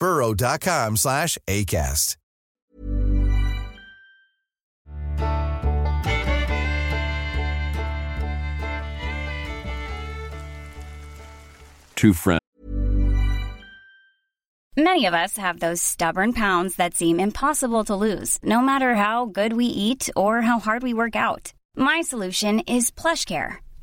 burrow.com slash ACAST. Two friends. Many of us have those stubborn pounds that seem impossible to lose, no matter how good we eat or how hard we work out. My solution is PlushCare.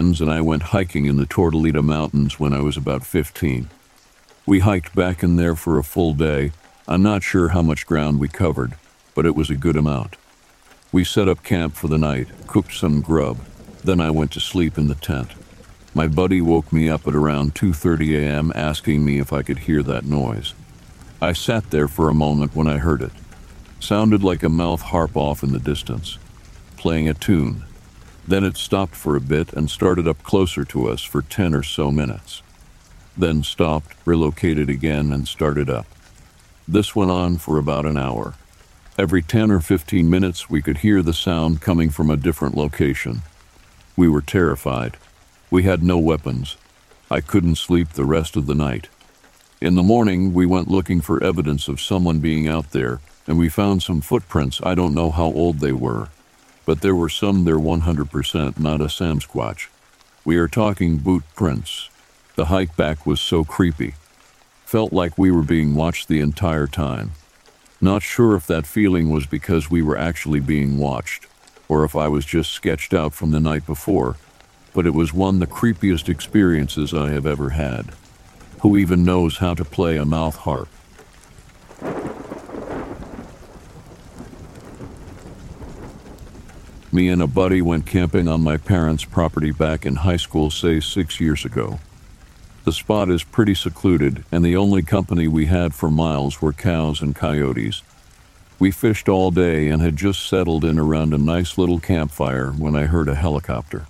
And I went hiking in the Tortolita Mountains when I was about 15. We hiked back in there for a full day. I'm not sure how much ground we covered, but it was a good amount. We set up camp for the night, cooked some grub, then I went to sleep in the tent. My buddy woke me up at around 2:30 a.m. asking me if I could hear that noise. I sat there for a moment when I heard it. Sounded like a mouth harp off in the distance, playing a tune. Then it stopped for a bit and started up closer to us for 10 or so minutes. Then stopped, relocated again, and started up. This went on for about an hour. Every 10 or 15 minutes, we could hear the sound coming from a different location. We were terrified. We had no weapons. I couldn't sleep the rest of the night. In the morning, we went looking for evidence of someone being out there, and we found some footprints. I don't know how old they were, but there were some there 100% not a Sasquatch. We are talking boot prints. The hike back was so creepy. Felt like we were being watched the entire time. Not sure if that feeling was because we were actually being watched, or if I was just sketched out from the night before, but it was one of the creepiest experiences I have ever had. Who even knows how to play a mouth harp? Me and a buddy went camping on my parents' property back in high school, say six years ago. The spot is pretty secluded, and the only company we had for miles were cows and coyotes. We fished all day and had just settled in around a nice little campfire when I heard a helicopter.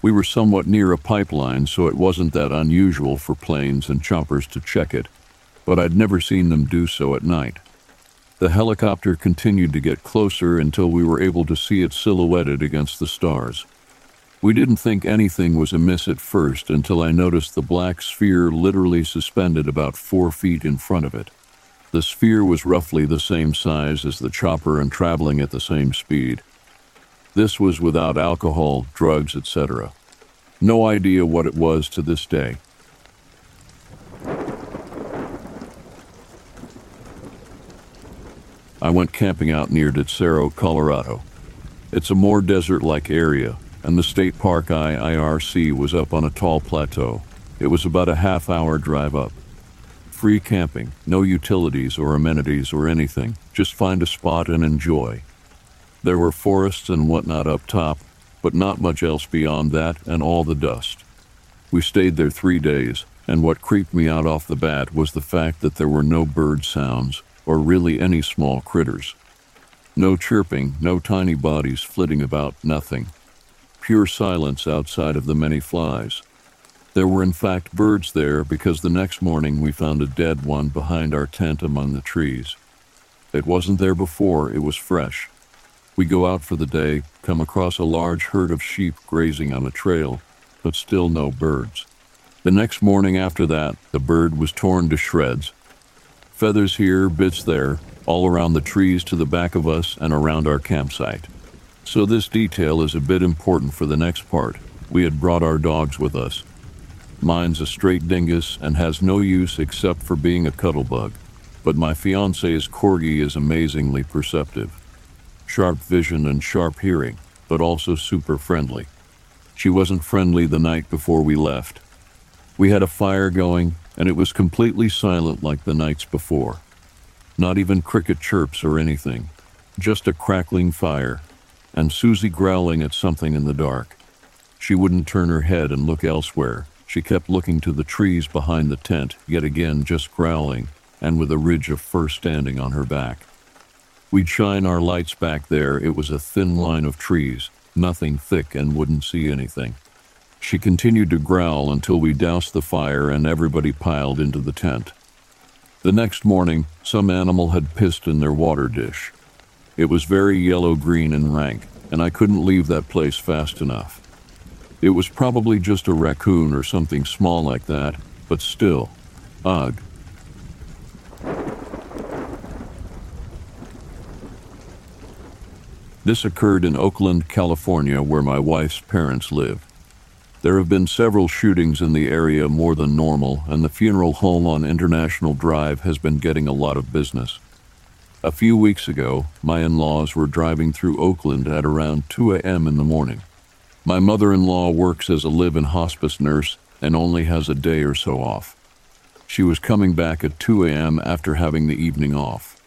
We were somewhat near a pipeline, so it wasn't that unusual for planes and choppers to check it, but I'd never seen them do so at night. The helicopter continued to get closer until we were able to see it silhouetted against the stars. We didn't think anything was amiss at first until I noticed the black sphere literally suspended about four feet in front of it. The sphere was roughly the same size as the chopper and traveling at the same speed. This was without alcohol, drugs, etc. No idea what it was to this day. I went camping out near Detzero, Colorado. It's a more desert like area, and the state park IIRC was up on a tall plateau. It was about a half hour drive up. Free camping, no utilities or amenities or anything, just find a spot and enjoy. There were forests and whatnot up top, but not much else beyond that and all the dust. We stayed there three days, and what creeped me out off the bat was the fact that there were no bird sounds, or really any small critters. No chirping, no tiny bodies flitting about, nothing. Pure silence outside of the many flies. There were in fact birds there because the next morning we found a dead one behind our tent among the trees. It wasn't there before, it was fresh. We go out for the day, come across a large herd of sheep grazing on a trail, but still no birds. The next morning after that, the bird was torn to shreds, Feathers here, bits there, all around the trees to the back of us and around our campsite. So this detail is a bit important for the next part. We had brought our dogs with us. Mine's a straight dingus and has no use except for being a cuddlebug, but my fiance's corgi is amazingly perceptive. Sharp vision and sharp hearing, but also super friendly. She wasn't friendly the night before we left. We had a fire going and it was completely silent like the nights before. Not even cricket chirps or anything, just a crackling fire, and Susie growling at something in the dark. She wouldn't turn her head and look elsewhere. She kept looking to the trees behind the tent, yet again just growling, and with a ridge of fur standing on her back. We'd shine our lights back there. It was a thin line of trees, nothing thick, and wouldn't see anything. She continued to growl until we doused the fire and everybody piled into the tent. The next morning, some animal had pissed in their water dish. It was very yellow green and rank, and I couldn't leave that place fast enough. It was probably just a raccoon or something small like that, but still, ugh. This occurred in Oakland, California, where my wife's parents live. There have been several shootings in the area more than normal, and the funeral home on International Drive has been getting a lot of business. A few weeks ago, my in laws were driving through Oakland at around 2 a.m. in the morning. My mother in law works as a live in hospice nurse and only has a day or so off. She was coming back at 2 a.m. after having the evening off.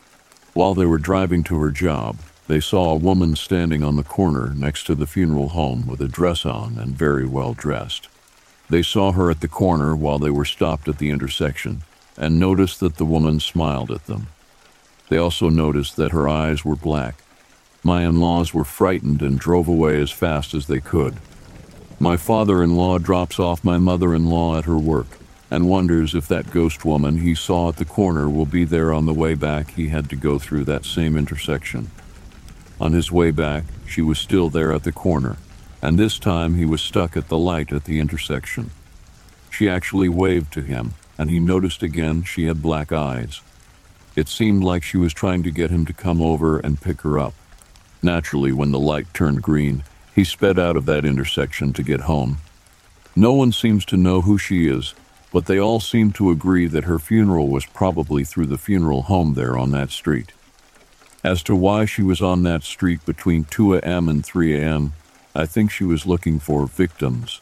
While they were driving to her job, they saw a woman standing on the corner next to the funeral home with a dress on and very well dressed. They saw her at the corner while they were stopped at the intersection and noticed that the woman smiled at them. They also noticed that her eyes were black. My in laws were frightened and drove away as fast as they could. My father in law drops off my mother in law at her work and wonders if that ghost woman he saw at the corner will be there on the way back he had to go through that same intersection. On his way back, she was still there at the corner, and this time he was stuck at the light at the intersection. She actually waved to him, and he noticed again she had black eyes. It seemed like she was trying to get him to come over and pick her up. Naturally, when the light turned green, he sped out of that intersection to get home. No one seems to know who she is, but they all seem to agree that her funeral was probably through the funeral home there on that street. As to why she was on that street between 2 a.m. and 3 a.m., I think she was looking for victims.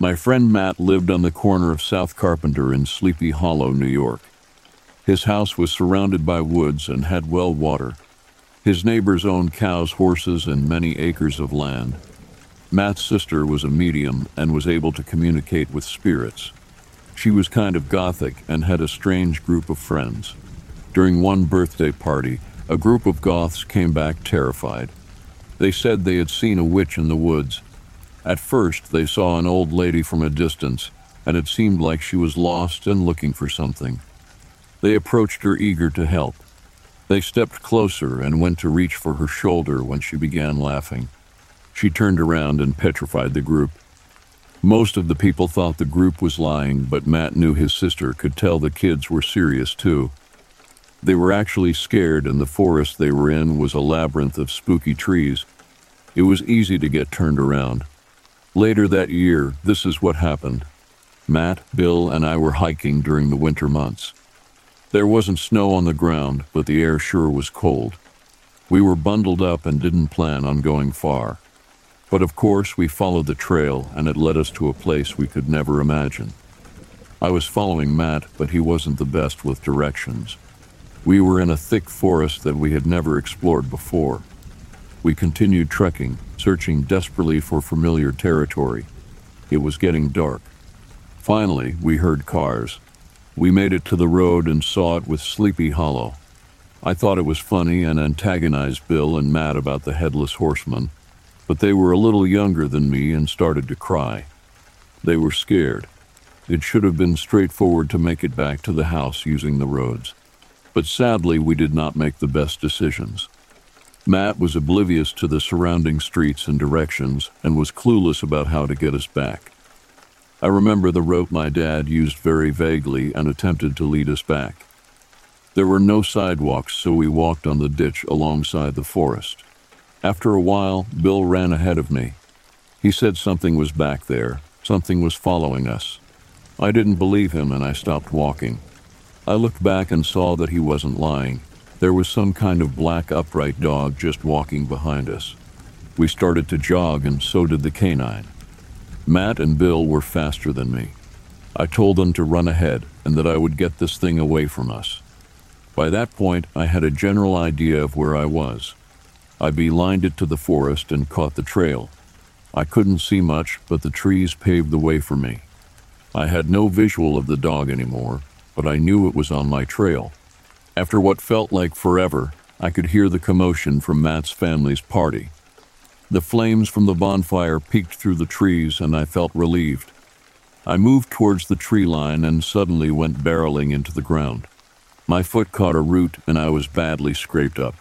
My friend Matt lived on the corner of South Carpenter in Sleepy Hollow, New York. His house was surrounded by woods and had well water. His neighbors owned cows, horses, and many acres of land. Matt's sister was a medium and was able to communicate with spirits. She was kind of gothic and had a strange group of friends. During one birthday party, a group of goths came back terrified. They said they had seen a witch in the woods. At first, they saw an old lady from a distance, and it seemed like she was lost and looking for something. They approached her eager to help. They stepped closer and went to reach for her shoulder when she began laughing. She turned around and petrified the group. Most of the people thought the group was lying, but Matt knew his sister could tell the kids were serious too. They were actually scared, and the forest they were in was a labyrinth of spooky trees. It was easy to get turned around. Later that year, this is what happened. Matt, Bill, and I were hiking during the winter months. There wasn't snow on the ground, but the air sure was cold. We were bundled up and didn't plan on going far. But of course, we followed the trail, and it led us to a place we could never imagine. I was following Matt, but he wasn't the best with directions. We were in a thick forest that we had never explored before. We continued trekking, searching desperately for familiar territory. It was getting dark. Finally, we heard cars. We made it to the road and saw it with Sleepy Hollow. I thought it was funny and antagonized Bill and Matt about the headless horseman, but they were a little younger than me and started to cry. They were scared. It should have been straightforward to make it back to the house using the roads. But sadly, we did not make the best decisions. Matt was oblivious to the surrounding streets and directions and was clueless about how to get us back. I remember the rope my dad used very vaguely and attempted to lead us back. There were no sidewalks, so we walked on the ditch alongside the forest. After a while, Bill ran ahead of me. He said something was back there, something was following us. I didn't believe him and I stopped walking. I looked back and saw that he wasn't lying. There was some kind of black upright dog just walking behind us. We started to jog, and so did the canine. Matt and Bill were faster than me. I told them to run ahead and that I would get this thing away from us. By that point, I had a general idea of where I was. I beelined it to the forest and caught the trail. I couldn't see much, but the trees paved the way for me. I had no visual of the dog anymore, but I knew it was on my trail. After what felt like forever, I could hear the commotion from Matt's family's party. The flames from the bonfire peeked through the trees, and I felt relieved. I moved towards the tree line and suddenly went barreling into the ground. My foot caught a root and I was badly scraped up.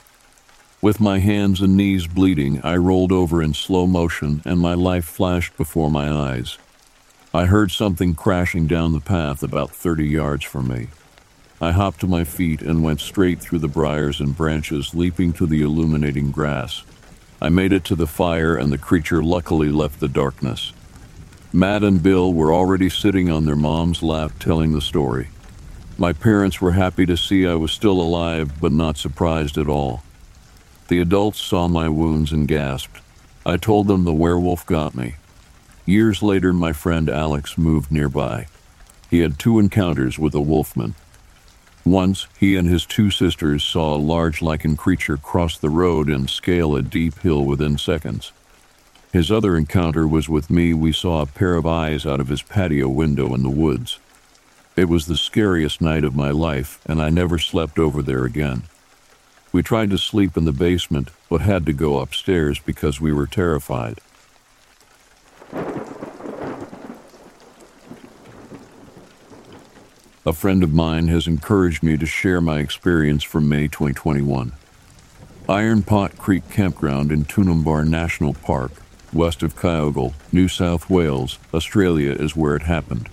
With my hands and knees bleeding, I rolled over in slow motion and my life flashed before my eyes. I heard something crashing down the path about 30 yards from me. I hopped to my feet and went straight through the briars and branches, leaping to the illuminating grass. I made it to the fire and the creature luckily left the darkness. Matt and Bill were already sitting on their mom's lap telling the story. My parents were happy to see I was still alive, but not surprised at all. The adults saw my wounds and gasped. I told them the werewolf got me. Years later, my friend Alex moved nearby. He had two encounters with a wolfman. Once, he and his two sisters saw a large lichen creature cross the road and scale a deep hill within seconds. His other encounter was with me. We saw a pair of eyes out of his patio window in the woods. It was the scariest night of my life, and I never slept over there again. We tried to sleep in the basement, but had to go upstairs because we were terrified. A friend of mine has encouraged me to share my experience from May 2021. Iron Pot Creek Campground in Toonumbar National Park, west of Kyogle, New South Wales, Australia, is where it happened.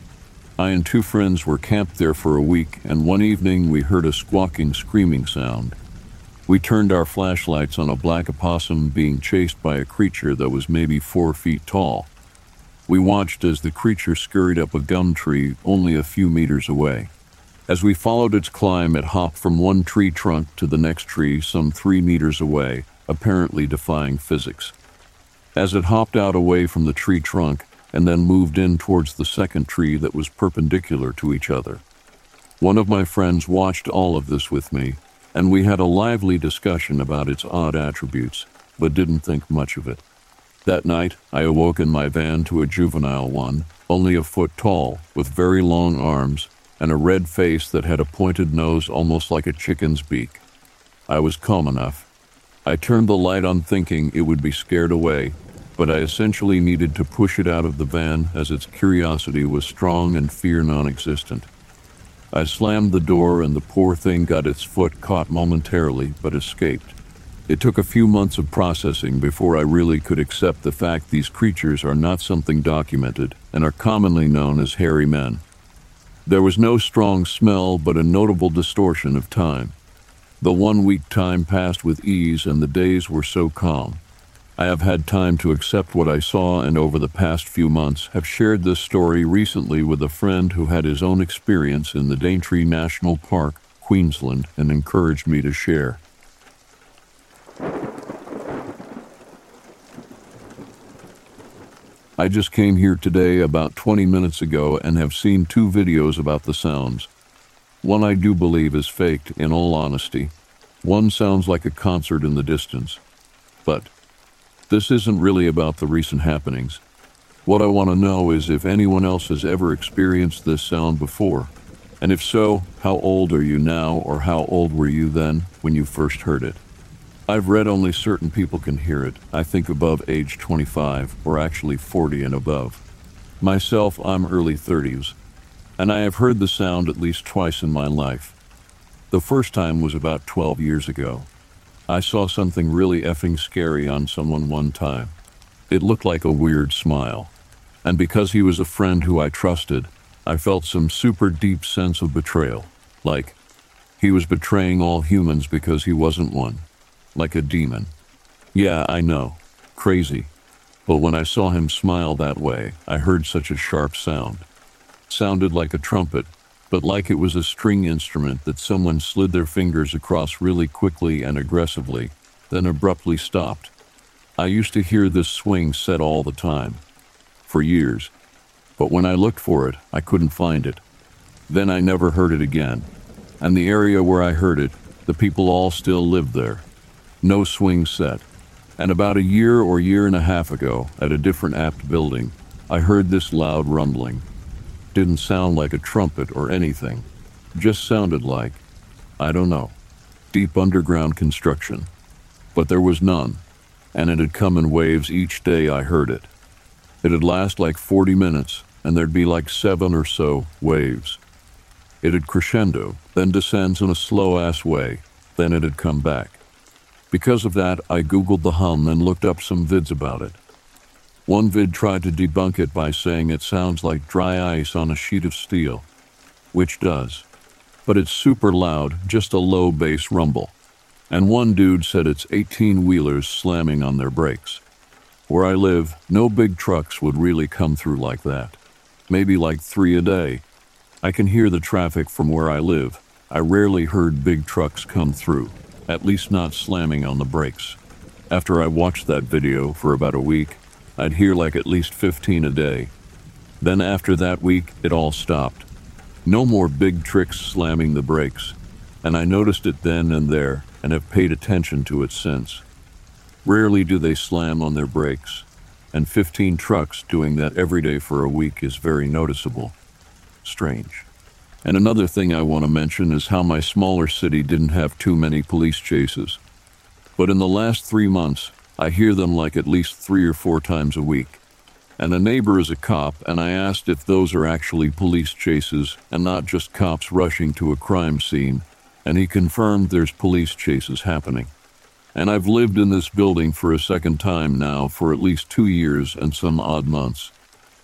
I and two friends were camped there for a week, and one evening we heard a squawking, screaming sound. We turned our flashlights on a black opossum being chased by a creature that was maybe four feet tall. We watched as the creature scurried up a gum tree only a few meters away. As we followed its climb, it hopped from one tree trunk to the next tree some three meters away, apparently defying physics. As it hopped out away from the tree trunk, and then moved in towards the second tree that was perpendicular to each other. One of my friends watched all of this with me, and we had a lively discussion about its odd attributes, but didn't think much of it. That night, I awoke in my van to a juvenile one, only a foot tall, with very long arms, and a red face that had a pointed nose almost like a chicken's beak. I was calm enough. I turned the light on thinking it would be scared away, but I essentially needed to push it out of the van as its curiosity was strong and fear non existent. I slammed the door and the poor thing got its foot caught momentarily but escaped. It took a few months of processing before I really could accept the fact these creatures are not something documented and are commonly known as hairy men. There was no strong smell but a notable distortion of time. The one week time passed with ease and the days were so calm. I have had time to accept what I saw and over the past few months have shared this story recently with a friend who had his own experience in the Daintree National Park, Queensland, and encouraged me to share. I just came here today about 20 minutes ago and have seen two videos about the sounds. One I do believe is faked, in all honesty. One sounds like a concert in the distance. But this isn't really about the recent happenings. What I want to know is if anyone else has ever experienced this sound before. And if so, how old are you now, or how old were you then when you first heard it? I've read only certain people can hear it, I think above age 25, or actually 40 and above. Myself, I'm early 30s, and I have heard the sound at least twice in my life. The first time was about 12 years ago. I saw something really effing scary on someone one time. It looked like a weird smile. And because he was a friend who I trusted, I felt some super deep sense of betrayal. Like, he was betraying all humans because he wasn't one like a demon. Yeah, I know. Crazy. But when I saw him smile that way, I heard such a sharp sound. Sounded like a trumpet, but like it was a string instrument that someone slid their fingers across really quickly and aggressively, then abruptly stopped. I used to hear this swing set all the time, for years, but when I looked for it, I couldn't find it. Then I never heard it again, and the area where I heard it, the people all still lived there no swing set. And about a year or year and a half ago, at a different apt building, I heard this loud rumbling. Didn't sound like a trumpet or anything. Just sounded like, I don't know, deep underground construction. But there was none, and it had come in waves each day I heard it. It'd last like 40 minutes, and there'd be like seven or so waves. It'd crescendo, then descends in a slow ass way, then it'd come back. Because of that, I googled the hum and looked up some vids about it. One vid tried to debunk it by saying it sounds like dry ice on a sheet of steel, which does. But it's super loud, just a low bass rumble. And one dude said it's 18 wheelers slamming on their brakes. Where I live, no big trucks would really come through like that. Maybe like three a day. I can hear the traffic from where I live. I rarely heard big trucks come through at least not slamming on the brakes. After I watched that video for about a week, I'd hear like at least 15 a day. Then after that week, it all stopped. No more big tricks slamming the brakes, and I noticed it then and there and have paid attention to it since. Rarely do they slam on their brakes, and 15 trucks doing that every day for a week is very noticeable. Strange. And another thing I want to mention is how my smaller city didn't have too many police chases. But in the last three months, I hear them like at least three or four times a week. And a neighbor is a cop, and I asked if those are actually police chases and not just cops rushing to a crime scene, and he confirmed there's police chases happening. And I've lived in this building for a second time now for at least two years and some odd months.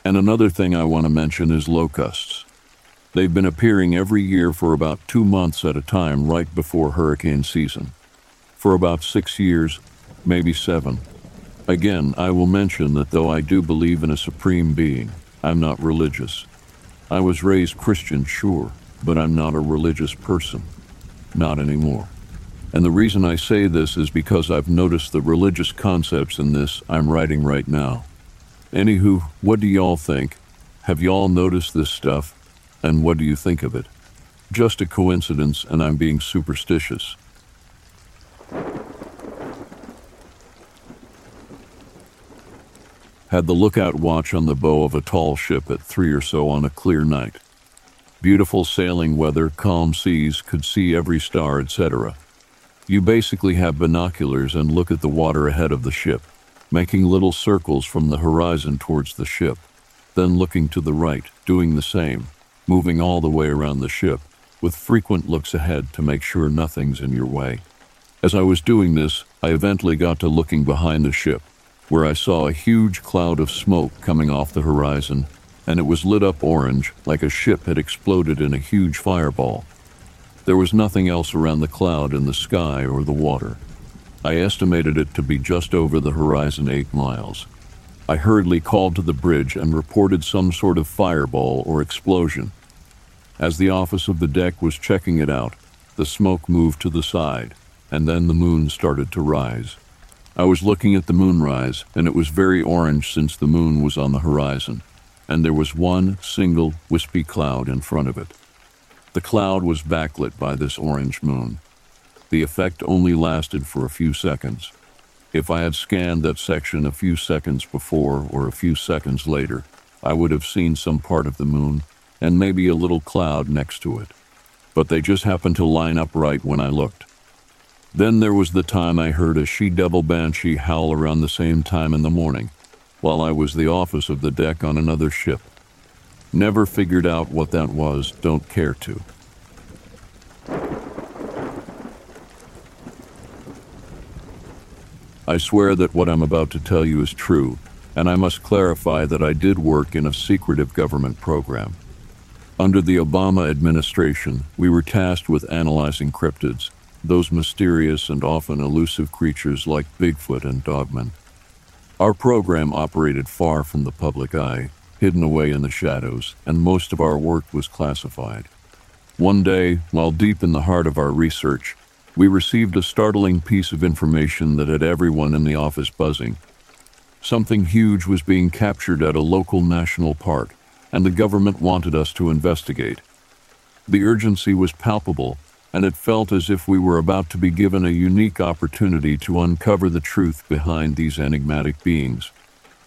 And another thing I want to mention is locusts. They've been appearing every year for about two months at a time right before hurricane season. For about six years, maybe seven. Again, I will mention that though I do believe in a supreme being, I'm not religious. I was raised Christian, sure, but I'm not a religious person. Not anymore. And the reason I say this is because I've noticed the religious concepts in this I'm writing right now. Anywho, what do y'all think? Have y'all noticed this stuff? And what do you think of it? Just a coincidence, and I'm being superstitious. Had the lookout watch on the bow of a tall ship at three or so on a clear night. Beautiful sailing weather, calm seas, could see every star, etc. You basically have binoculars and look at the water ahead of the ship, making little circles from the horizon towards the ship, then looking to the right, doing the same moving all the way around the ship, with frequent looks ahead to make sure nothing's in your way. As I was doing this, I eventually got to looking behind the ship, where I saw a huge cloud of smoke coming off the horizon, and it was lit up orange like a ship had exploded in a huge fireball. There was nothing else around the cloud in the sky or the water. I estimated it to be just over the horizon eight miles. I hurriedly called to the bridge and reported some sort of fireball or explosion. As the office of the deck was checking it out, the smoke moved to the side, and then the moon started to rise. I was looking at the moonrise, and it was very orange since the moon was on the horizon, and there was one single wispy cloud in front of it. The cloud was backlit by this orange moon. The effect only lasted for a few seconds. If I had scanned that section a few seconds before or a few seconds later, I would have seen some part of the moon and maybe a little cloud next to it. But they just happened to line up right when I looked. Then there was the time I heard a she devil banshee howl around the same time in the morning, while I was the office of the deck on another ship. Never figured out what that was, don't care to. I swear that what I'm about to tell you is true, and I must clarify that I did work in a secretive government program. Under the Obama administration, we were tasked with analyzing cryptids, those mysterious and often elusive creatures like Bigfoot and Dogman. Our program operated far from the public eye, hidden away in the shadows, and most of our work was classified. One day, while deep in the heart of our research, we received a startling piece of information that had everyone in the office buzzing. Something huge was being captured at a local national park, and the government wanted us to investigate. The urgency was palpable, and it felt as if we were about to be given a unique opportunity to uncover the truth behind these enigmatic beings.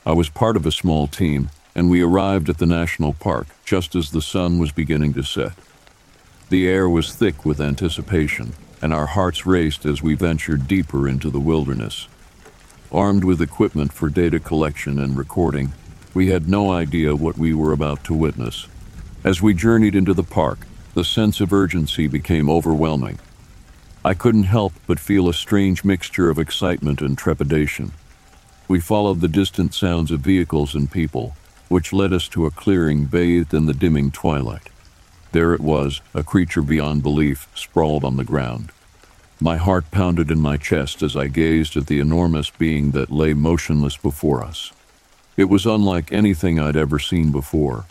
I was part of a small team, and we arrived at the national park just as the sun was beginning to set. The air was thick with anticipation and our hearts raced as we ventured deeper into the wilderness. Armed with equipment for data collection and recording, we had no idea what we were about to witness. As we journeyed into the park, the sense of urgency became overwhelming. I couldn't help but feel a strange mixture of excitement and trepidation. We followed the distant sounds of vehicles and people, which led us to a clearing bathed in the dimming twilight. There it was, a creature beyond belief, sprawled on the ground. My heart pounded in my chest as I gazed at the enormous being that lay motionless before us. It was unlike anything I'd ever seen before.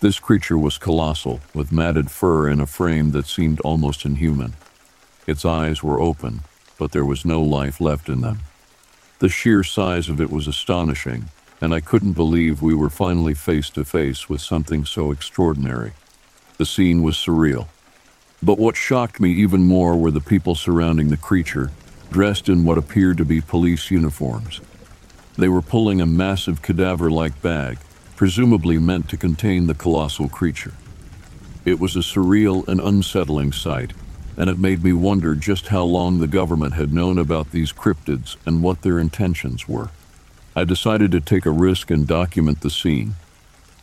This creature was colossal, with matted fur in a frame that seemed almost inhuman. Its eyes were open, but there was no life left in them. The sheer size of it was astonishing, and I couldn't believe we were finally face to face with something so extraordinary. The scene was surreal. But what shocked me even more were the people surrounding the creature, dressed in what appeared to be police uniforms. They were pulling a massive cadaver like bag, presumably meant to contain the colossal creature. It was a surreal and unsettling sight, and it made me wonder just how long the government had known about these cryptids and what their intentions were. I decided to take a risk and document the scene.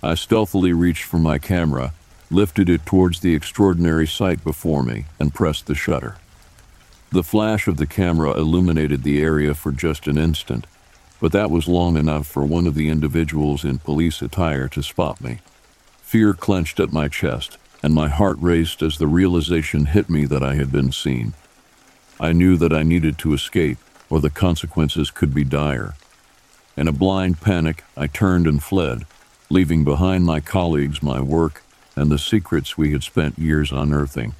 I stealthily reached for my camera lifted it towards the extraordinary sight before me, and pressed the shutter. The flash of the camera illuminated the area for just an instant, but that was long enough for one of the individuals in police attire to spot me. Fear clenched at my chest, and my heart raced as the realization hit me that I had been seen. I knew that I needed to escape, or the consequences could be dire. In a blind panic, I turned and fled, leaving behind my colleagues, my work, and the secrets we had spent years unearthing.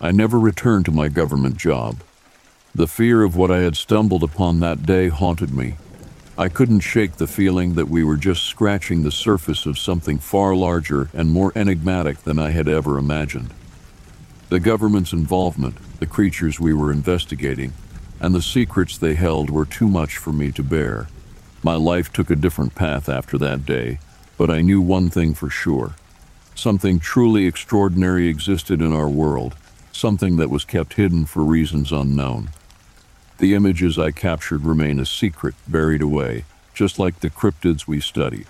I never returned to my government job. The fear of what I had stumbled upon that day haunted me. I couldn't shake the feeling that we were just scratching the surface of something far larger and more enigmatic than I had ever imagined. The government's involvement, the creatures we were investigating, and the secrets they held were too much for me to bear. My life took a different path after that day, but I knew one thing for sure. Something truly extraordinary existed in our world, something that was kept hidden for reasons unknown. The images I captured remain a secret buried away, just like the cryptids we studied.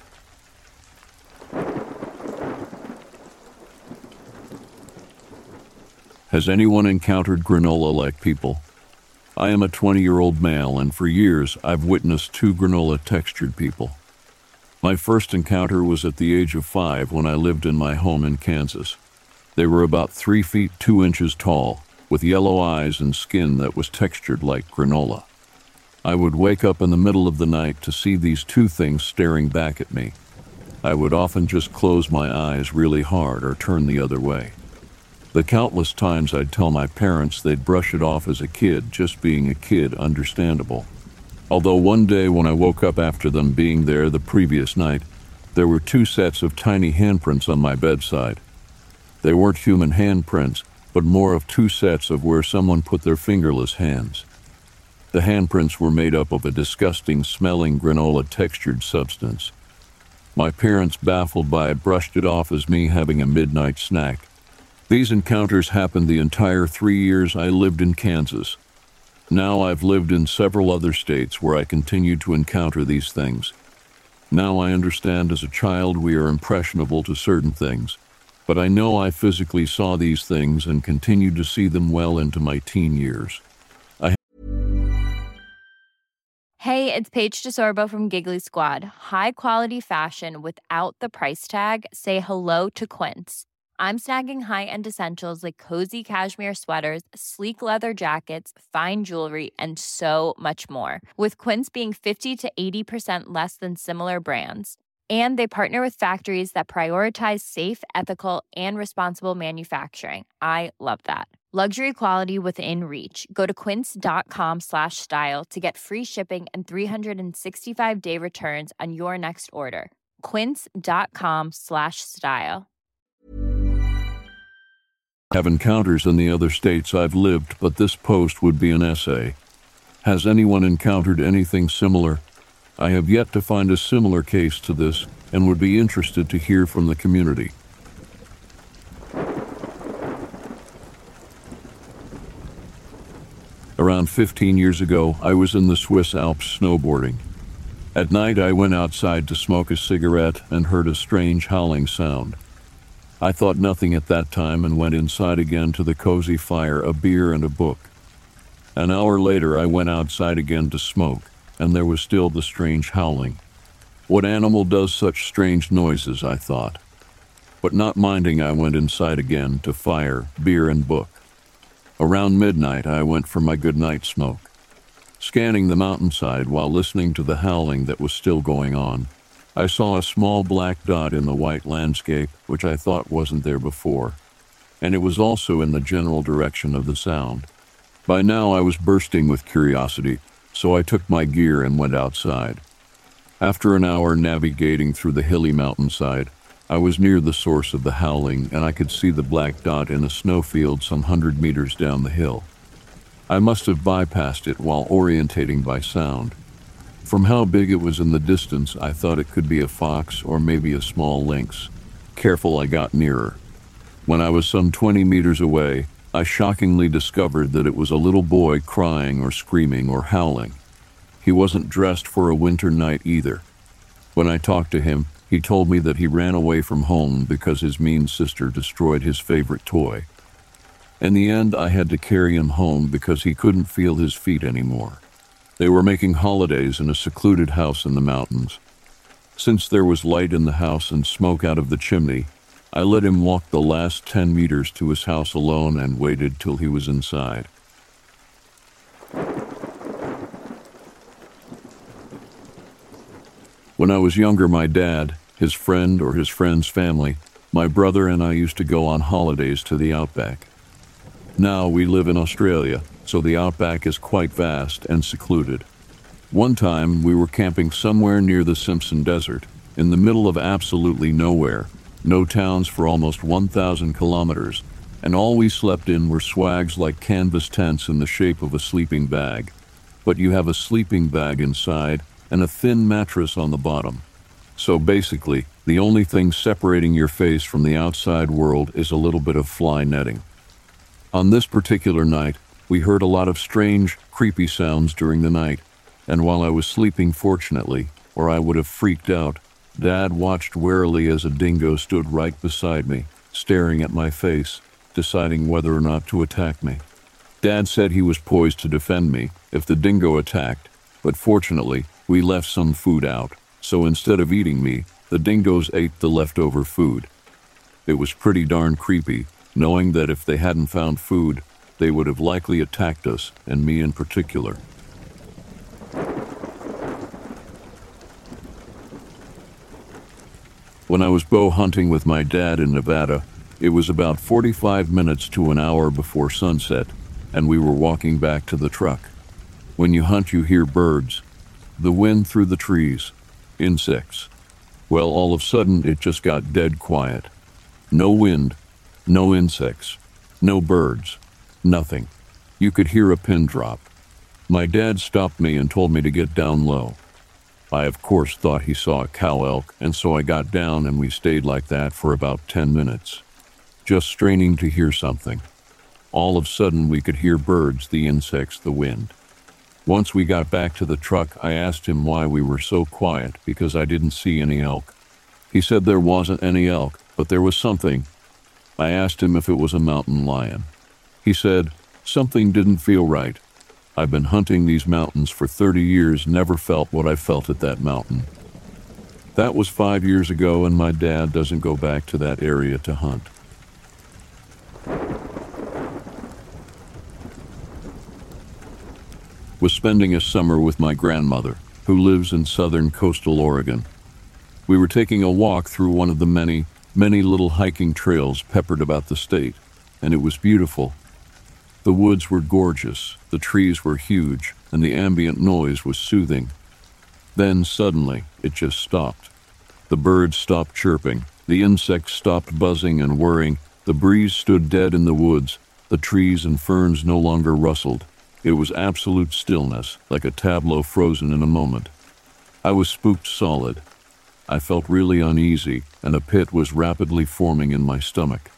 Has anyone encountered granola like people? I am a 20 year old male, and for years I've witnessed two granola textured people. My first encounter was at the age of five when I lived in my home in Kansas. They were about three feet two inches tall, with yellow eyes and skin that was textured like granola. I would wake up in the middle of the night to see these two things staring back at me. I would often just close my eyes really hard or turn the other way. The countless times I'd tell my parents they'd brush it off as a kid, just being a kid, understandable. Although one day when I woke up after them being there the previous night, there were two sets of tiny handprints on my bedside. They weren't human handprints, but more of two sets of where someone put their fingerless hands. The handprints were made up of a disgusting smelling granola textured substance. My parents, baffled by it, brushed it off as me having a midnight snack. These encounters happened the entire three years I lived in Kansas. Now I've lived in several other states where I continue to encounter these things. Now I understand as a child we are impressionable to certain things, but I know I physically saw these things and continued to see them well into my teen years. Hey, it's Paige DeSorbo from Giggly Squad. High quality fashion without the price tag? Say hello to Quince. I'm snagging high end essentials like cozy cashmere sweaters, sleek leather jackets, fine jewelry, and so much more. With Quince being 50 to 80% less than similar brands. And they partner with factories that prioritize safe, ethical, and responsible manufacturing. I love that. Luxury quality within reach. Go to quince.com slash style to get free shipping and 365 day returns on your next order. Quince.com slash style. have encounters in the other states I've lived, but this post would be an essay. Has anyone encountered anything similar? I have yet to find a similar case to this and would be interested to hear from the community. Around 15 years ago, I was in the Swiss Alps snowboarding. At night, I went outside to smoke a cigarette and heard a strange howling sound. I thought nothing at that time and went inside again to the cozy fire, a beer, and a book. An hour later, I went outside again to smoke, and there was still the strange howling. What animal does such strange noises? I thought. But not minding, I went inside again to fire, beer, and book. Around midnight, I went for my good night smoke. Scanning the mountainside while listening to the howling that was still going on, I saw a small black dot in the white landscape, which I thought wasn't there before, and it was also in the general direction of the sound. By now I was bursting with curiosity, so I took my gear and went outside. After an hour navigating through the hilly mountainside, I was near the source of the howling and I could see the black dot in a snowfield some hundred meters down the hill. I must have bypassed it while orientating by sound. From how big it was in the distance, I thought it could be a fox or maybe a small lynx. Careful, I got nearer. When I was some 20 meters away, I shockingly discovered that it was a little boy crying or screaming or howling. He wasn't dressed for a winter night either. When I talked to him, he told me that he ran away from home because his mean sister destroyed his favorite toy. In the end, I had to carry him home because he couldn't feel his feet anymore. They were making holidays in a secluded house in the mountains. Since there was light in the house and smoke out of the chimney, I let him walk the last 10 meters to his house alone and waited till he was inside. When I was younger, my dad, his friend or his friend's family, my brother and I used to go on holidays to the outback. Now we live in Australia, so the outback is quite vast and secluded. One time we were camping somewhere near the Simpson Desert, in the middle of absolutely nowhere, no towns for almost 1,000 kilometers, and all we slept in were swags like canvas tents in the shape of a sleeping bag. But you have a sleeping bag inside and a thin mattress on the bottom. So basically, the only thing separating your face from the outside world is a little bit of fly netting. On this particular night, we heard a lot of strange, creepy sounds during the night, and while I was sleeping, fortunately, or I would have freaked out, Dad watched warily as a dingo stood right beside me, staring at my face, deciding whether or not to attack me. Dad said he was poised to defend me if the dingo attacked, but fortunately, we left some food out, so instead of eating me, the dingoes ate the leftover food. It was pretty darn creepy, knowing that if they hadn't found food, they would have likely attacked us, and me in particular. When I was bow hunting with my dad in Nevada, it was about 45 minutes to an hour before sunset, and we were walking back to the truck. When you hunt, you hear birds, the wind through the trees, insects. Well, all of a sudden, it just got dead quiet. No wind, no insects, no birds, nothing. You could hear a pin drop. My dad stopped me and told me to get down low. I, of course, thought he saw a cow elk, and so I got down and we stayed like that for about 10 minutes, just straining to hear something. All of a sudden, we could hear birds, the insects, the wind. Once we got back to the truck, I asked him why we were so quiet because I didn't see any elk. He said there wasn't any elk, but there was something. I asked him if it was a mountain lion. He said, Something didn't feel right. I've been hunting these mountains for 30 years, never felt what I felt at that mountain. That was five years ago, and my dad doesn't go back to that area to hunt. Was spending a summer with my grandmother, who lives in southern coastal Oregon. We were taking a walk through one of the many, many little hiking trails peppered about the state, and it was beautiful. The woods were gorgeous, the trees were huge, and the ambient noise was soothing. Then suddenly, it just stopped. The birds stopped chirping, the insects stopped buzzing and whirring, the breeze stood dead in the woods, the trees and ferns no longer rustled. It was absolute stillness, like a tableau frozen in a moment. I was spooked solid. I felt really uneasy, and a pit was rapidly forming in my stomach.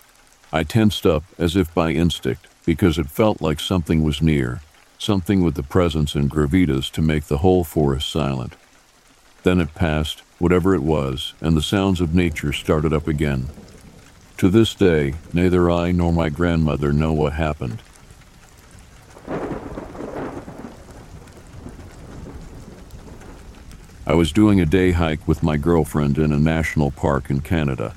I tensed up as if by instinct, because it felt like something was near, something with the presence and gravitas to make the whole forest silent. Then it passed, whatever it was, and the sounds of nature started up again. To this day, neither I nor my grandmother know what happened. I was doing a day hike with my girlfriend in a national park in Canada.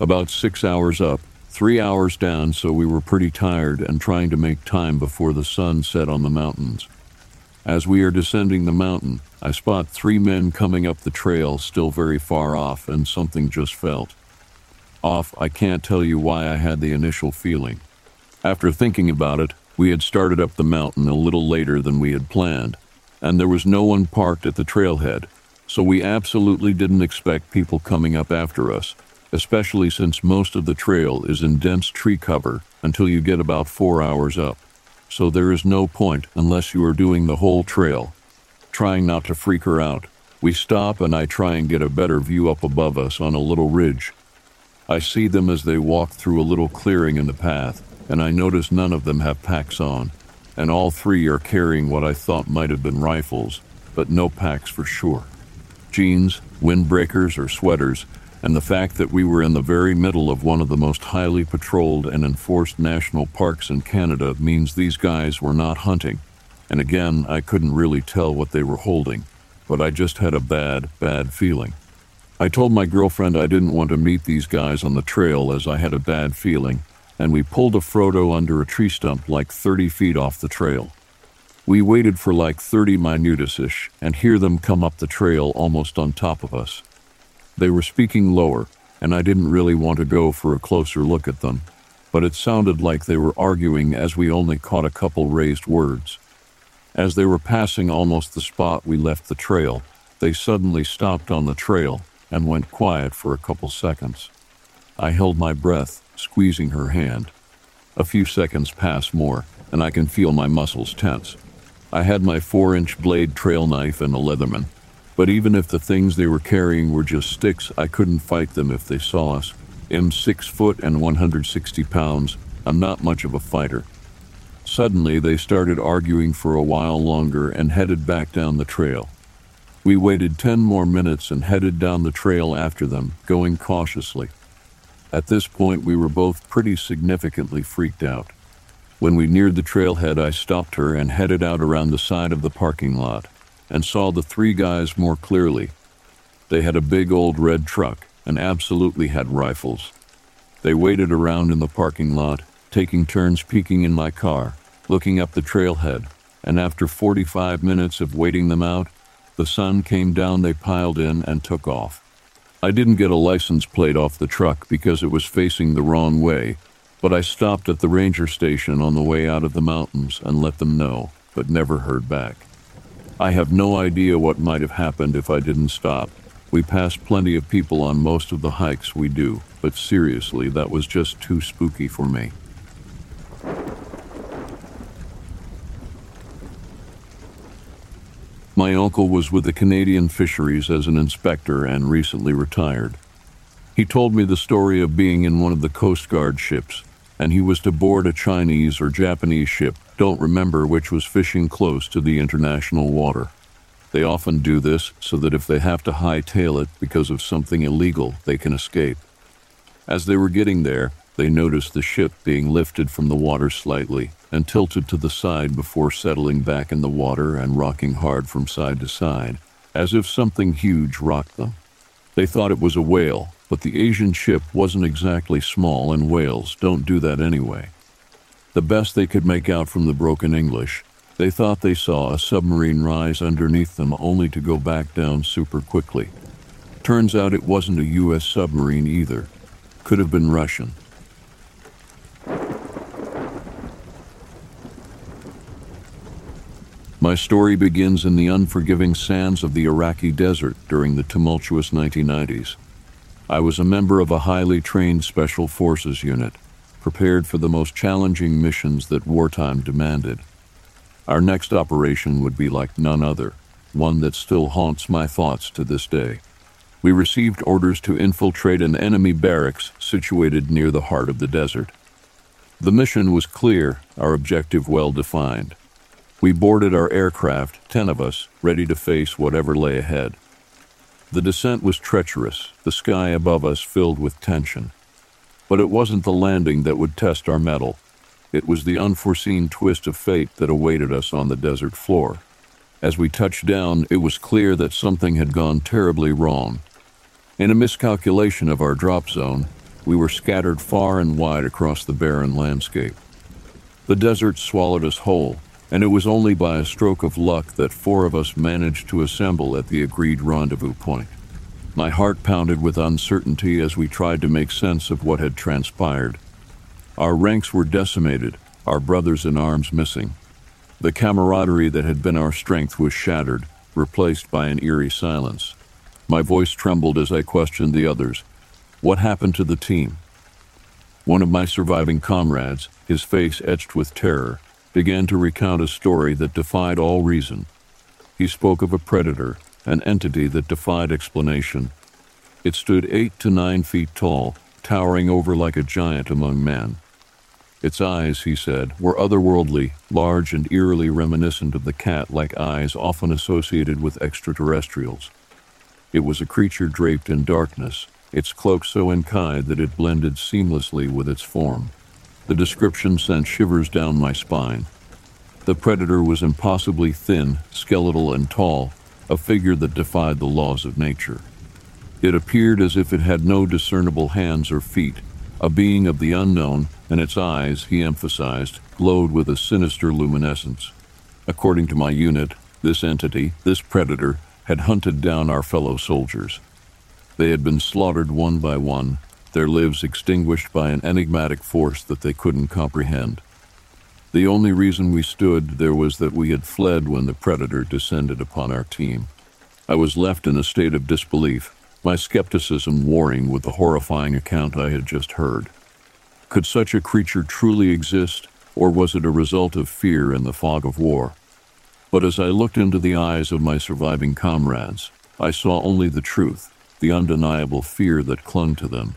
About six hours up, Three hours down, so we were pretty tired and trying to make time before the sun set on the mountains. As we are descending the mountain, I spot three men coming up the trail, still very far off, and something just felt. Off, I can't tell you why I had the initial feeling. After thinking about it, we had started up the mountain a little later than we had planned, and there was no one parked at the trailhead, so we absolutely didn't expect people coming up after us, especially since most of the trail is in dense tree cover until you get about four hours up. So there is no point unless you are doing the whole trail. Trying not to freak her out, we stop and I try and get a better view up above us on a little ridge. I see them as they walk through a little clearing in the path, and I notice none of them have packs on, and all three are carrying what I thought might have been rifles, but no packs for sure. Jeans, windbreakers, or sweaters, and the fact that we were in the very middle of one of the most highly patrolled and enforced national parks in Canada means these guys were not hunting. And again, I couldn't really tell what they were holding, but I just had a bad, bad feeling. I told my girlfriend I didn't want to meet these guys on the trail as I had a bad feeling, and we pulled a Frodo under a tree stump like 30 feet off the trail. We waited for like 30 minutus ish and hear them come up the trail almost on top of us. They were speaking lower, and I didn't really want to go for a closer look at them, but it sounded like they were arguing as we only caught a couple raised words. As they were passing almost the spot we left the trail, they suddenly stopped on the trail and went quiet for a couple seconds. I held my breath, squeezing her hand. A few seconds pass more, and I can feel my muscles tense. I had my four inch blade trail knife and a Leatherman. But even if the things they were carrying were just sticks, I couldn't fight them if they saw us. I'm six foot and 160 pounds. I'm not much of a fighter. Suddenly, they started arguing for a while longer and headed back down the trail. We waited 10 more minutes and headed down the trail after them, going cautiously. At this point, we were both pretty significantly freaked out. When we neared the trailhead, I stopped her and headed out around the side of the parking lot and saw the three guys more clearly. They had a big old red truck and absolutely had rifles. They waited around in the parking lot, taking turns peeking in my car, looking up the trailhead, and after 45 minutes of waiting them out, the sun came down, they piled in and took off. I didn't get a license plate off the truck because it was facing the wrong way, but I stopped at the ranger station on the way out of the mountains and let them know, but never heard back. I have no idea what might have happened if I didn't stop. We passed plenty of people on most of the hikes we do, but seriously, that was just too spooky for me. My uncle was with the Canadian Fisheries as an inspector and recently retired. He told me the story of being in one of the Coast Guard ships, and he was to board a Chinese or Japanese ship, don't remember which was fishing close to the international water. They often do this so that if they have to hightail it because of something illegal, they can escape. As they were getting there, they noticed the ship being lifted from the water slightly and tilted to the side before settling back in the water and rocking hard from side to side, as if something huge rocked them. They thought it was a whale, but the Asian ship wasn't exactly small, and whales don't do that anyway. The best they could make out from the broken English, they thought they saw a submarine rise underneath them only to go back down super quickly. Turns out it wasn't a U.S. submarine either. Could have been Russian. My story begins in the unforgiving sands of the Iraqi desert during the tumultuous 1990s. I was a member of a highly trained Special Forces unit, prepared for the most challenging missions that wartime demanded. Our next operation would be like none other, one that still haunts my thoughts to this day. We received orders to infiltrate an enemy barracks situated near the heart of the desert. The mission was clear, our objective well defined. We boarded our aircraft, ten of us, ready to face whatever lay ahead. The descent was treacherous, the sky above us filled with tension. But it wasn't the landing that would test our mettle. It was the unforeseen twist of fate that awaited us on the desert floor. As we touched down, it was clear that something had gone terribly wrong. In a miscalculation of our drop zone, we were scattered far and wide across the barren landscape. The desert swallowed us whole, and it was only by a stroke of luck that four of us managed to assemble at the agreed rendezvous point. My heart pounded with uncertainty as we tried to make sense of what had transpired. Our ranks were decimated, our brothers in arms missing. The camaraderie that had been our strength was shattered, replaced by an eerie silence. My voice trembled as I questioned the others. What happened to the team? One of my surviving comrades, his face etched with terror, began to recount a story that defied all reason. He spoke of a predator, an entity that defied explanation. It stood eight to nine feet tall, towering over like a giant among men. Its eyes, he said, were otherworldly, large and eerily reminiscent of the cat like eyes often associated with extraterrestrials. It was a creature draped in darkness, its cloak so unkind that it blended seamlessly with its form. The description sent shivers down my spine. The predator was impossibly thin, skeletal, and tall, a figure that defied the laws of nature. It appeared as if it had no discernible hands or feet, a being of the unknown, and its eyes, he emphasized, glowed with a sinister luminescence. According to my unit, this entity, this predator, had hunted down our fellow soldiers. They had been slaughtered one by one, their lives extinguished by an enigmatic force that they couldn't comprehend. The only reason we stood there was that we had fled when the predator descended upon our team. I was left in a state of disbelief, my skepticism warring with the horrifying account I had just heard. Could such a creature truly exist, or was it a result of fear in the fog of war? But as I looked into the eyes of my surviving comrades, I saw only the truth, the undeniable fear that clung to them.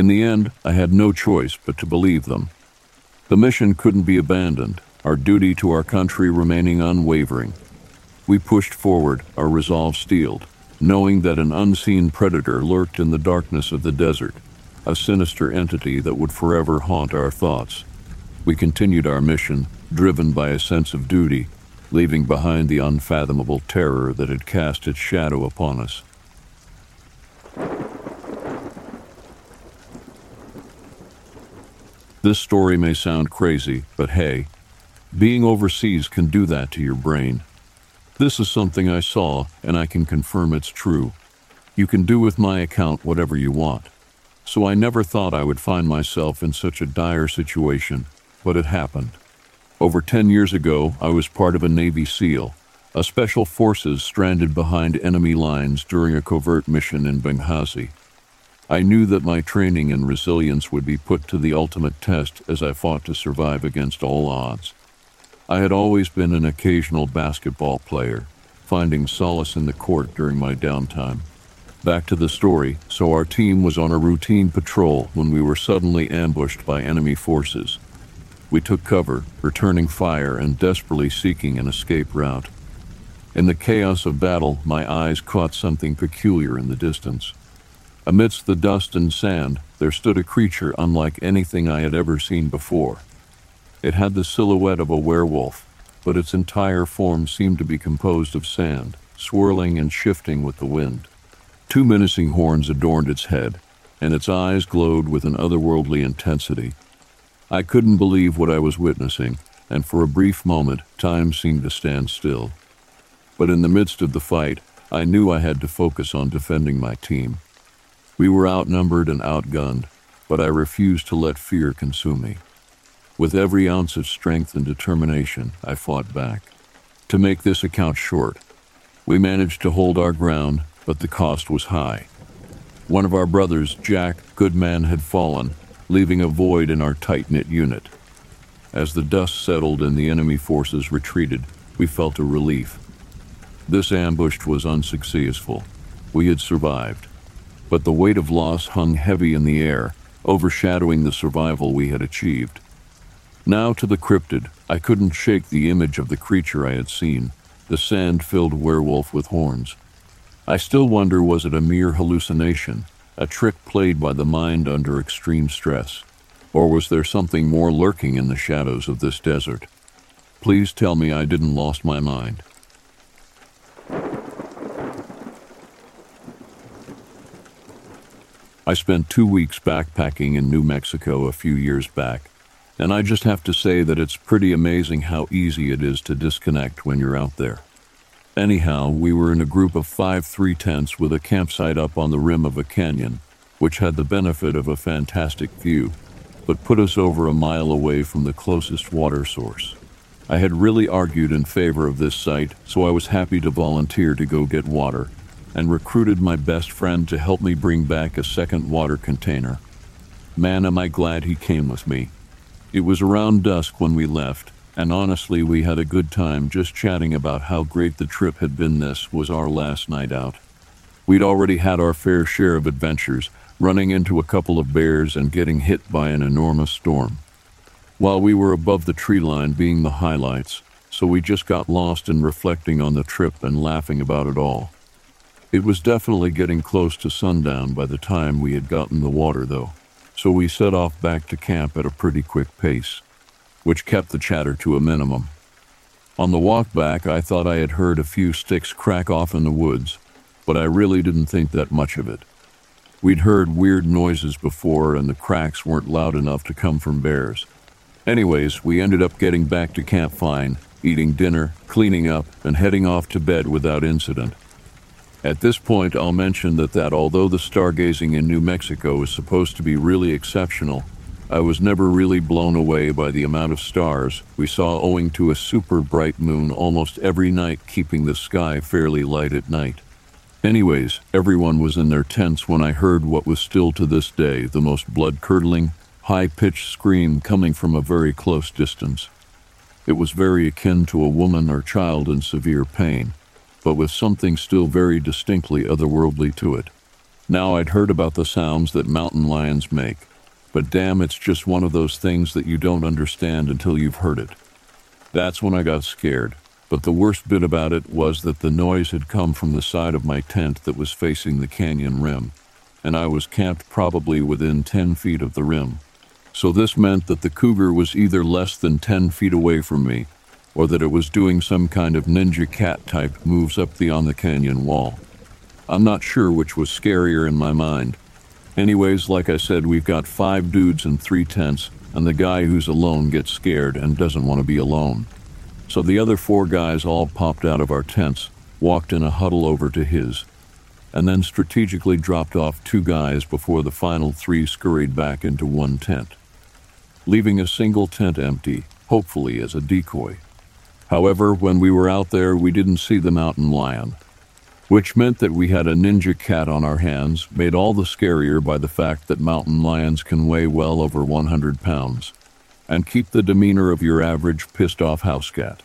In the end, I had no choice but to believe them. The mission couldn't be abandoned, our duty to our country remaining unwavering. We pushed forward, our resolve steeled, knowing that an unseen predator lurked in the darkness of the desert, a sinister entity that would forever haunt our thoughts. We continued our mission, driven by a sense of duty, leaving behind the unfathomable terror that had cast its shadow upon us. This story may sound crazy, but hey, being overseas can do that to your brain. This is something I saw, and I can confirm it's true. You can do with my account whatever you want. So I never thought I would find myself in such a dire situation, but it happened. Over 10 years ago, I was part of a Navy SEAL, a special forces stranded behind enemy lines during a covert mission in Benghazi. I knew that my training and resilience would be put to the ultimate test as I fought to survive against all odds. I had always been an occasional basketball player, finding solace in the court during my downtime. Back to the story, so our team was on a routine patrol when we were suddenly ambushed by enemy forces. We took cover, returning fire and desperately seeking an escape route. In the chaos of battle, my eyes caught something peculiar in the distance. Amidst the dust and sand, there stood a creature unlike anything I had ever seen before. It had the silhouette of a werewolf, but its entire form seemed to be composed of sand, swirling and shifting with the wind. Two menacing horns adorned its head, and its eyes glowed with an otherworldly intensity. I couldn't believe what I was witnessing, and for a brief moment, time seemed to stand still. But in the midst of the fight, I knew I had to focus on defending my team. We were outnumbered and outgunned, but I refused to let fear consume me. With every ounce of strength and determination, I fought back. To make this account short, we managed to hold our ground, but the cost was high. One of our brothers, Jack Goodman, had fallen, leaving a void in our tight knit unit. As the dust settled and the enemy forces retreated, we felt a relief. This ambush was unsuccessful. We had survived. But the weight of loss hung heavy in the air, overshadowing the survival we had achieved. Now to the cryptid, I couldn't shake the image of the creature I had seen, the sand filled werewolf with horns. I still wonder was it a mere hallucination, a trick played by the mind under extreme stress? Or was there something more lurking in the shadows of this desert? Please tell me I didn't lost my mind. I spent two weeks backpacking in New Mexico a few years back, and I just have to say that it's pretty amazing how easy it is to disconnect when you're out there. Anyhow, we were in a group of five three tents with a campsite up on the rim of a canyon, which had the benefit of a fantastic view, but put us over a mile away from the closest water source. I had really argued in favor of this site, so I was happy to volunteer to go get water, and recruited my best friend to help me bring back a second water container. Man, am I glad he came with me. It was around dusk when we left, and honestly, we had a good time just chatting about how great the trip had been. This was our last night out. We'd already had our fair share of adventures, running into a couple of bears and getting hit by an enormous storm. While we were above the tree line being the highlights, so we just got lost in reflecting on the trip and laughing about it all. It was definitely getting close to sundown by the time we had gotten the water, though, so we set off back to camp at a pretty quick pace which kept the chatter to a minimum. On the walk back, I thought I had heard a few sticks crack off in the woods, but I really didn't think that much of it. We'd heard weird noises before, and the cracks weren't loud enough to come from bears. Anyways, we ended up getting back to camp fine, eating dinner, cleaning up, and heading off to bed without incident. At this point, I'll mention that, that although the stargazing in New Mexico is supposed to be really exceptional, I was never really blown away by the amount of stars we saw owing to a super bright moon almost every night, keeping the sky fairly light at night. Anyways, everyone was in their tents when I heard what was still to this day the most blood curdling, high pitched scream coming from a very close distance. It was very akin to a woman or child in severe pain, but with something still very distinctly otherworldly to it. Now I'd heard about the sounds that mountain lions make but damn, it's just one of those things that you don't understand until you've heard it. That's when I got scared. But the worst bit about it was that the noise had come from the side of my tent that was facing the canyon rim, and I was camped probably within 10 feet of the rim. So this meant that the cougar was either less than 10 feet away from me, or that it was doing some kind of ninja cat type moves up the on the canyon wall. I'm not sure which was scarier in my mind, Anyways, like I said, we've got five dudes and three tents, and the guy who's alone gets scared and doesn't want to be alone. So the other four guys all popped out of our tents, walked in a huddle over to his, and then strategically dropped off two guys before the final three scurried back into one tent, leaving a single tent empty, hopefully as a decoy. However, when we were out there, we didn't see the mountain lion, which meant that we had a ninja cat on our hands, made all the scarier by the fact that mountain lions can weigh well over 100 pounds and keep the demeanor of your average pissed off house cat.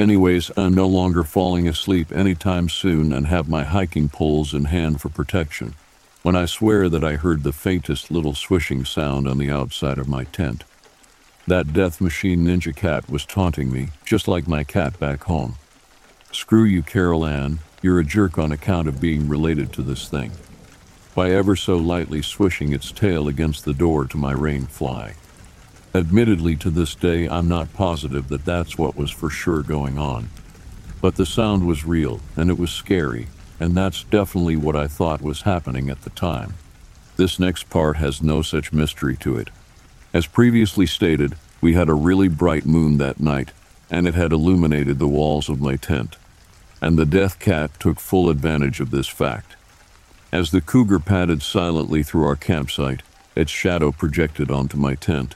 Anyways, I'm no longer falling asleep anytime soon and have my hiking poles in hand for protection when I swear that I heard the faintest little swishing sound on the outside of my tent. That death machine ninja cat was taunting me, just like my cat back home. Screw you, Carol Ann, you're a jerk on account of being related to this thing. By ever so lightly swishing its tail against the door to my rain fly. Admittedly, to this day, I'm not positive that that's what was for sure going on. But the sound was real, and it was scary, and that's definitely what I thought was happening at the time. This next part has no such mystery to it. As previously stated, we had a really bright moon that night, and it had illuminated the walls of my tent. And the death cat took full advantage of this fact. As the cougar padded silently through our campsite, its shadow projected onto my tent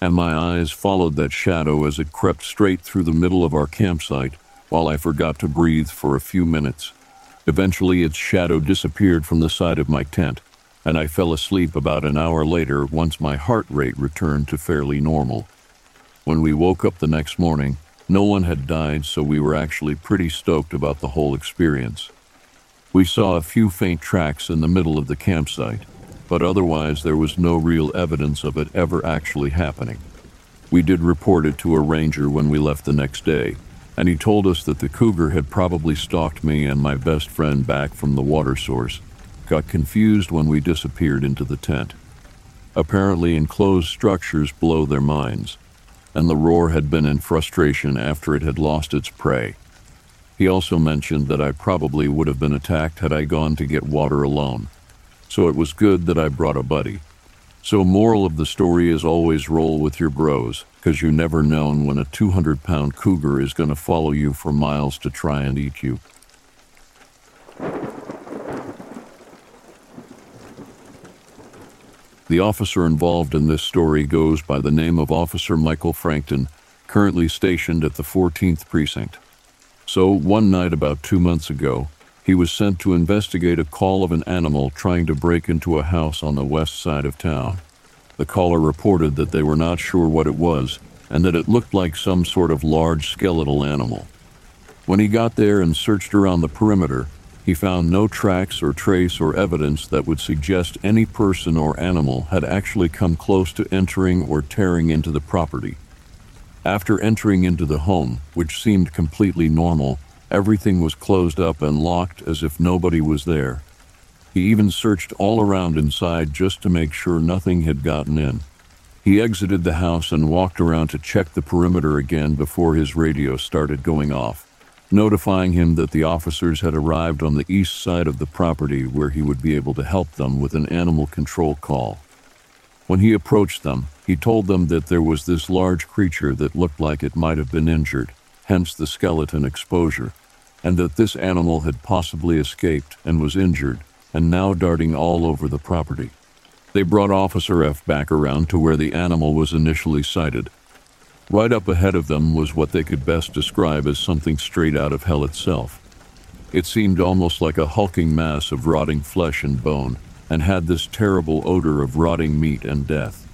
and my eyes followed that shadow as it crept straight through the middle of our campsite while I forgot to breathe for a few minutes. Eventually, its shadow disappeared from the side of my tent, and I fell asleep about an hour later once my heart rate returned to fairly normal. When we woke up the next morning, no one had died, so we were actually pretty stoked about the whole experience. We saw a few faint tracks in the middle of the campsite, but otherwise there was no real evidence of it ever actually happening. We did report it to a ranger when we left the next day, and he told us that the cougar had probably stalked me and my best friend back from the water source, got confused when we disappeared into the tent. Apparently, enclosed structures blow their minds, and the roar had been in frustration after it had lost its prey. He also mentioned that I probably would have been attacked had I gone to get water alone so it was good that I brought a buddy. So, moral of the story is always roll with your bros, because you never known when a 200 pound cougar is going to follow you for miles to try and eat you. The officer involved in this story goes by the name of Officer Michael Frankton, currently stationed at the 14th Precinct. So, one night about two months ago, he was sent to investigate a call of an animal trying to break into a house on the west side of town. The caller reported that they were not sure what it was and that it looked like some sort of large skeletal animal. When he got there and searched around the perimeter, he found no tracks or trace or evidence that would suggest any person or animal had actually come close to entering or tearing into the property. After entering into the home, which seemed completely normal, Everything was closed up and locked as if nobody was there. He even searched all around inside just to make sure nothing had gotten in. He exited the house and walked around to check the perimeter again before his radio started going off, notifying him that the officers had arrived on the east side of the property where he would be able to help them with an animal control call. When he approached them, he told them that there was this large creature that looked like it might have been injured, hence the skeleton exposure and that this animal had possibly escaped and was injured and now darting all over the property. They brought Officer F back around to where the animal was initially sighted. Right up ahead of them was what they could best describe as something straight out of hell itself. It seemed almost like a hulking mass of rotting flesh and bone, and had this terrible odor of rotting meat and death.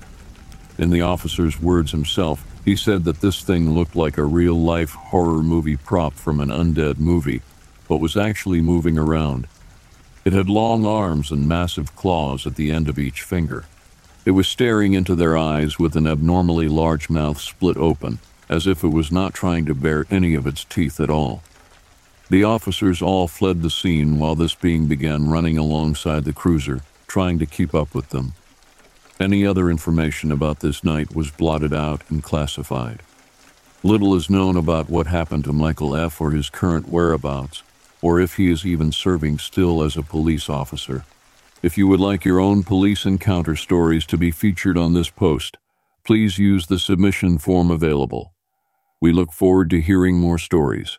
In the officer's words himself, he said that this thing looked like a real life horror movie prop from an undead movie, but was actually moving around. It had long arms and massive claws at the end of each finger. It was staring into their eyes with an abnormally large mouth split open, as if it was not trying to bare any of its teeth at all. The officers all fled the scene while this being began running alongside the cruiser, trying to keep up with them. Any other information about this night was blotted out and classified. Little is known about what happened to Michael F. or his current whereabouts, or if he is even serving still as a police officer. If you would like your own police encounter stories to be featured on this post, please use the submission form available. We look forward to hearing more stories.